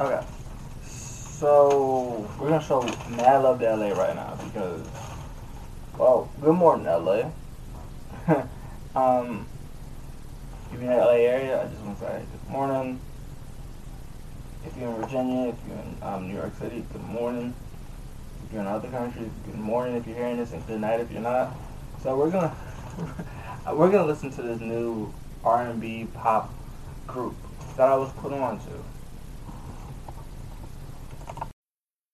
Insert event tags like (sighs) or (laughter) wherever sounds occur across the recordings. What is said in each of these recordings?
Okay. So we're gonna show Mad Love to LA right now because, well, good morning LA. (laughs) um, if you're in the LA area, I just want to say good morning. If you're in Virginia, if you're in um, New York City, good morning. If you're in other countries, good morning. If you're hearing this, and good night if you're not. So we're gonna (laughs) we're gonna listen to this new R&B pop group that I was put on to.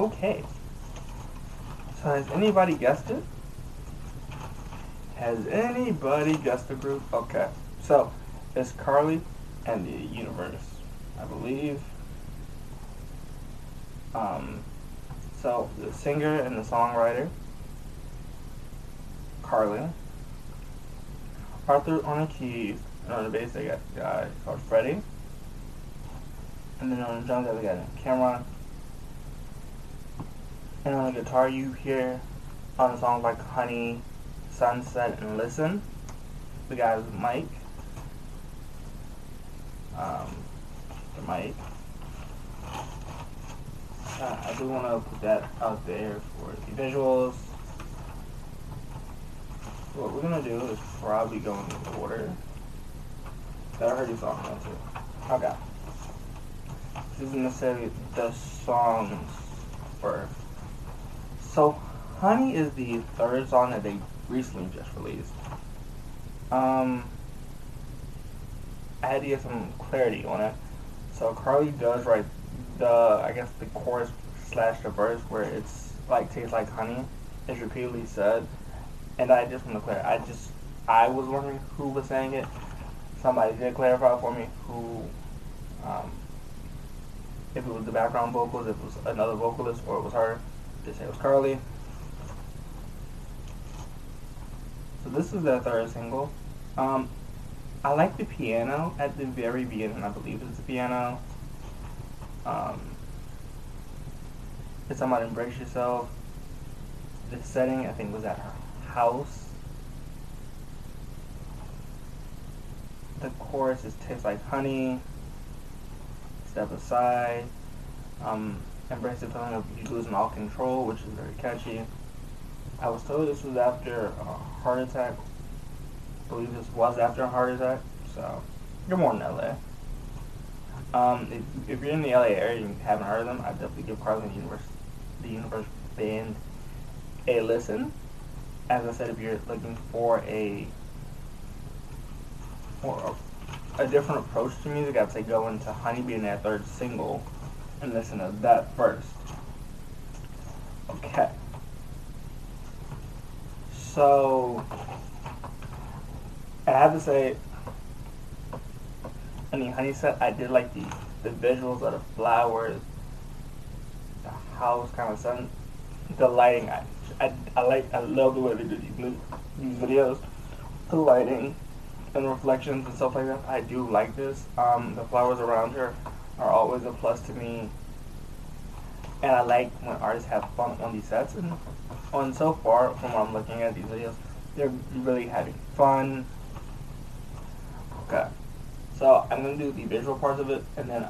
Okay. So has anybody guessed it? Has anybody guessed the group? Okay. So it's Carly and the Universe, I believe. Um, so the singer and the songwriter, Carly. Arthur on the keys, and on the bass they got a guy called Freddie. And then on the drums they got Cameron. And on guitar you hear on songs like Honey, Sunset, and Listen. The guy's Mike. Um, the Mike. Uh, I do want to put that out there for the visuals. What we're gonna do is probably go in order. I heard you song one too. Okay. This isn't necessarily the songs first. So, Honey is the third song that they recently just released. Um, I had to get some clarity on it. So Carly does write the, I guess the chorus slash the verse where it's like tastes like honey is repeatedly said, and I just want to clarify. I just I was wondering who was saying it. Somebody did clarify for me who, um, if it was the background vocals, if it was another vocalist, or it was her. Was Carly. So this is their third single. Um, I like the piano at the very beginning. I believe it's the piano. Um, it's about embrace yourself. The setting I think was at her house. The chorus is tastes like honey. Step aside. Um, embrace the feeling of losing all control, which is very catchy. I was told this was after a heart attack. I believe this was after a heart attack. So, good morning, LA. Um, if, if you're in the LA area and you haven't heard of them, I definitely give Carly the Universe, the Universe Band a listen. As I said, if you're looking for a or a, a different approach to music, I'd say go into Honeybee and their third single and listen to that first. Okay. So, I have to say, I mean, Honey said I did like the, the visuals of the flowers, the house kind of sun, the lighting. I, I, I like, I love the way they do these, these videos, the lighting and reflections and stuff like that. I do like this. Um, the flowers around her are always a plus to me. And I like when artists have fun on these sets. And on so far, from what I'm looking at these videos, they're really having fun. Okay. So I'm going to do the visual parts of it, and then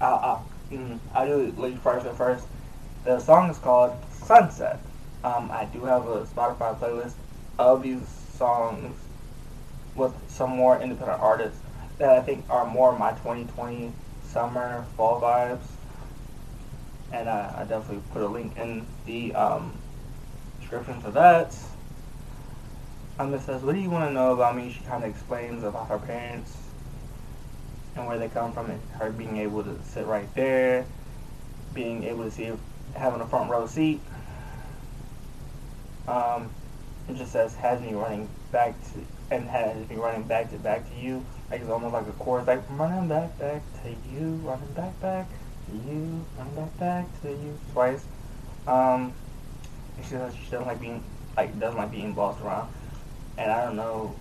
I'll, I'll, mm, I'll do the lead parts at first. The song is called Sunset. Um, I do have a Spotify playlist of these songs with some more independent artists that I think are more my 2020 summer fall vibes. And uh, I definitely put a link in the um, description for that. Um, it says, what do you want to know about me? She kind of explains about her parents and where they come from and her being able to sit right there, being able to see, having a front row seat. Um, it just says, has me running back to, and has me running back to back to you. Like it's almost like a chorus, like running back, back to you, running back, back. to you, I'm back back to you twice. Um, she says she doesn't like being like doesn't like being bossed around, and I don't know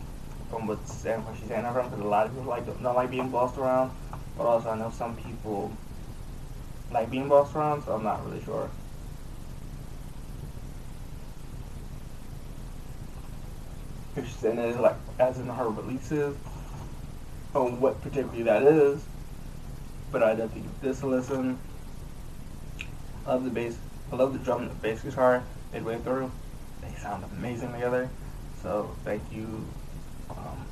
from what standpoint she's saying that from because a lot of people like don't, don't like being bossed around, but also I know some people like being bossed around, so I'm not really sure. She's saying it like as in her releases, on what particularly that is, but I definitely give this a listen. I love the bass. I love the drum and the bass guitar midway through. They sound amazing together. So thank you, um,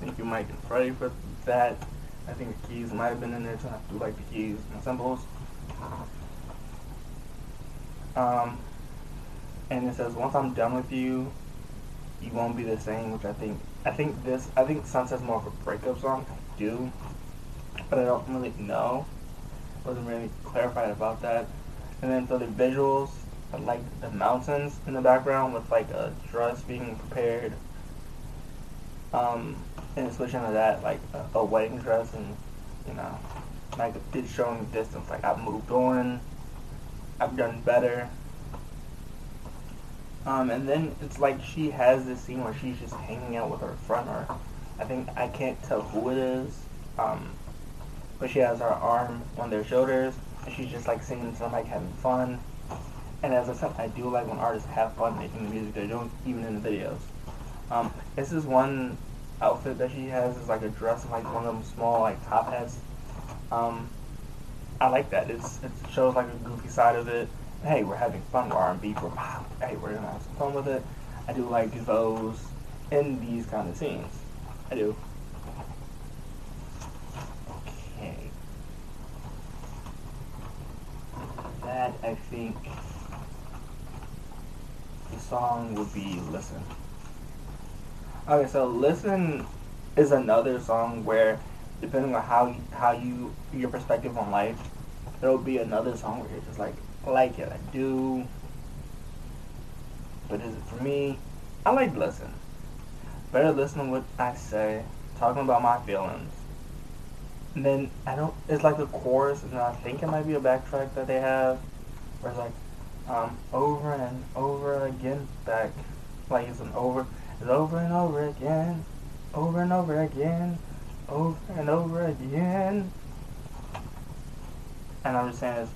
thank you, Mike and Freddie, for that. I think the keys might have been in there too. I do like the keys and cymbals. Um, and it says, once I'm done with you, you won't be the same, which I think, I think this, I think Sunset's more of a breakup song. I do, but I don't really know. Wasn't really clarified about that. And then for the visuals, I like the mountains in the background with like a dress being prepared. Um, and switching to that, like a, a wedding dress and, you know, like it's showing distance. Like I've moved on, I've done better. Um, and then it's like she has this scene where she's just hanging out with her friend, or I think I can't tell who it is. Um, but she has her arm on their shoulders, and she's just like singing to them, like having fun. And as I said, I do like when artists have fun making the music they're doing, even in the videos. Um, this is one outfit that she has is like a dress and like one of them small like top hats. Um, I like that. It's it shows like a goofy side of it. Hey, we're having fun with R&B. We're hey, we're gonna have some fun with it. I do like those in these kind of scenes. I do. Okay. That I think the song would be "Listen." Okay, so "Listen" is another song where, depending on how how you your perspective on life, there'll be another song where you're just like, like it, I do. But is it for me? I like listen. Better listen to what I say, talking about my feelings. And then I don't. It's like a chorus, and I think it might be a backtrack that they have, where it's like, um, over and over again, back, like it's an over, it's over and over again, over and over again, over and over again. And I'm just saying is,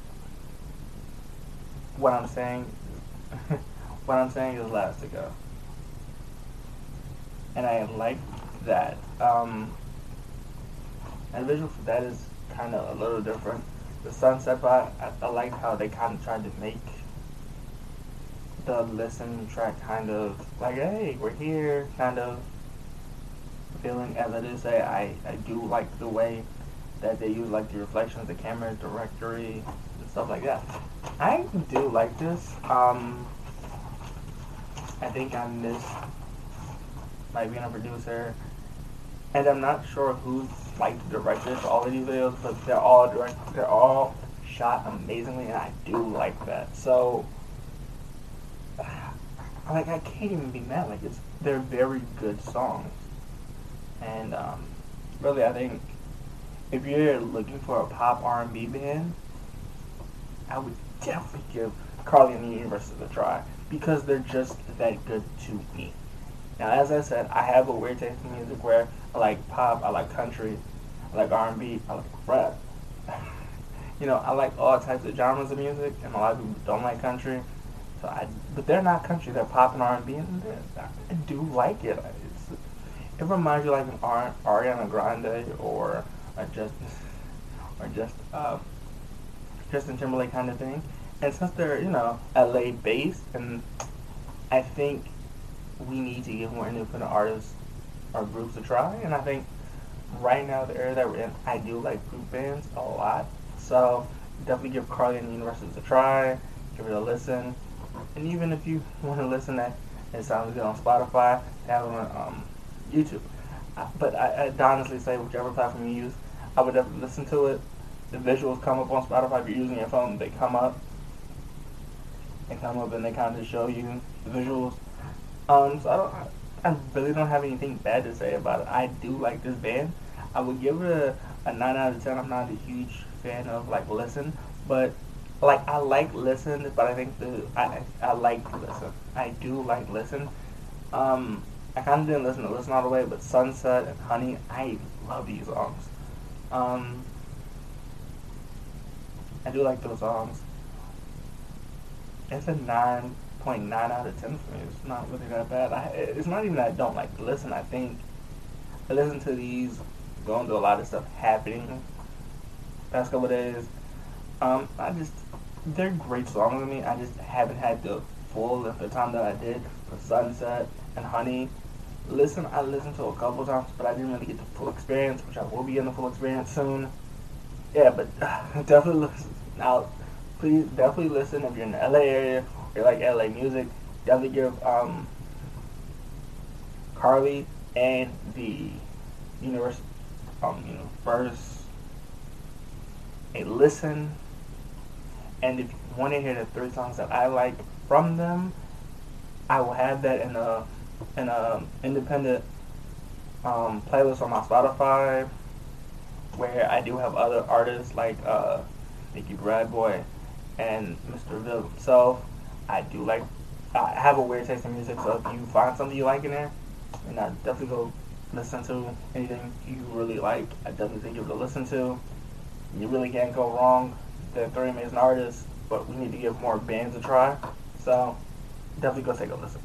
what I'm saying, (laughs) what I'm saying is last to go. And I like that. Um, and visual for that is kind of a little different. The sunset part, I, I like how they kind of tried to make the listen track kind of like, hey, we're here, kind of feeling. As I did say, I, I do like the way that they use like the reflections, the camera directory, stuff like that. I do like this. Um, I think I miss like being a producer, and I'm not sure who's like the director for all of these videos, but they're all direct. They're all shot amazingly, and I do like that. So, (sighs) like, I can't even be mad. Like, it's they're very good songs, and um, really, I think if you're looking for a pop R&B band, I would definitely give Carly and the Universe a try because they're just that good to me. Now, as I said, I have a weird taste in music where I like pop, I like country, I like R&B, I like rap. (laughs) you know, I like all types of genres of music, and a lot of people don't like country. So I, but they're not country; they're pop and R&B, and I do like it. It's, it reminds you like an Ar- Ariana Grande or just or just (laughs) uh, Justin Timberlake kind of thing. And since they're you know LA based, and I think we need to give more independent artists or groups a try. And I think right now the era that we're in, I do like group bands a lot. So definitely give Carly and the Universes a try. Give it a listen. And even if you (laughs) want to listen, that it sounds good on Spotify. Have it on um, YouTube. But I, I'd honestly say whichever platform you use, I would definitely listen to it. The visuals come up on Spotify. If you're using your phone, they come up. They come up and they kind of show you the visuals. Um, so I don't, I really don't have anything bad to say about it. I do like this band. I would give it a, a nine out of ten. I'm not a huge fan of like listen, but like I like listen, but I think the I I like listen. I do like listen. Um, I kind of didn't listen to Listen All the Way, but Sunset and Honey, I love these songs. Um, I do like those songs. It's a 9.9 out of 10 for me. It's not really that bad. I, it's not even that I don't like to listen. I think I listen to these going through a lot of stuff happening past couple days. Um, I just, they're great songs to me. I just haven't had the full length of time that I did for Sunset and Honey. Listen, I listened to a couple times, but I didn't really get the full experience, which I will be in the full experience soon. Yeah, but (sighs) definitely listen. Now, please definitely listen if you're in the LA area or like LA music. Definitely give um, Carly and the universe, um, first a listen. And if you want to hear the three songs that I like from them, I will have that in a in a independent um, playlist on my Spotify where I do have other artists like uh, Nicky Bradboy and Mr. Ville himself. I do like, I have a weird taste in music, so if you find something you like in there, and I definitely go listen to anything you really like. I definitely think give it listen to. You really can't go wrong. They're three amazing artists, but we need to give more bands a try. So definitely go take a listen.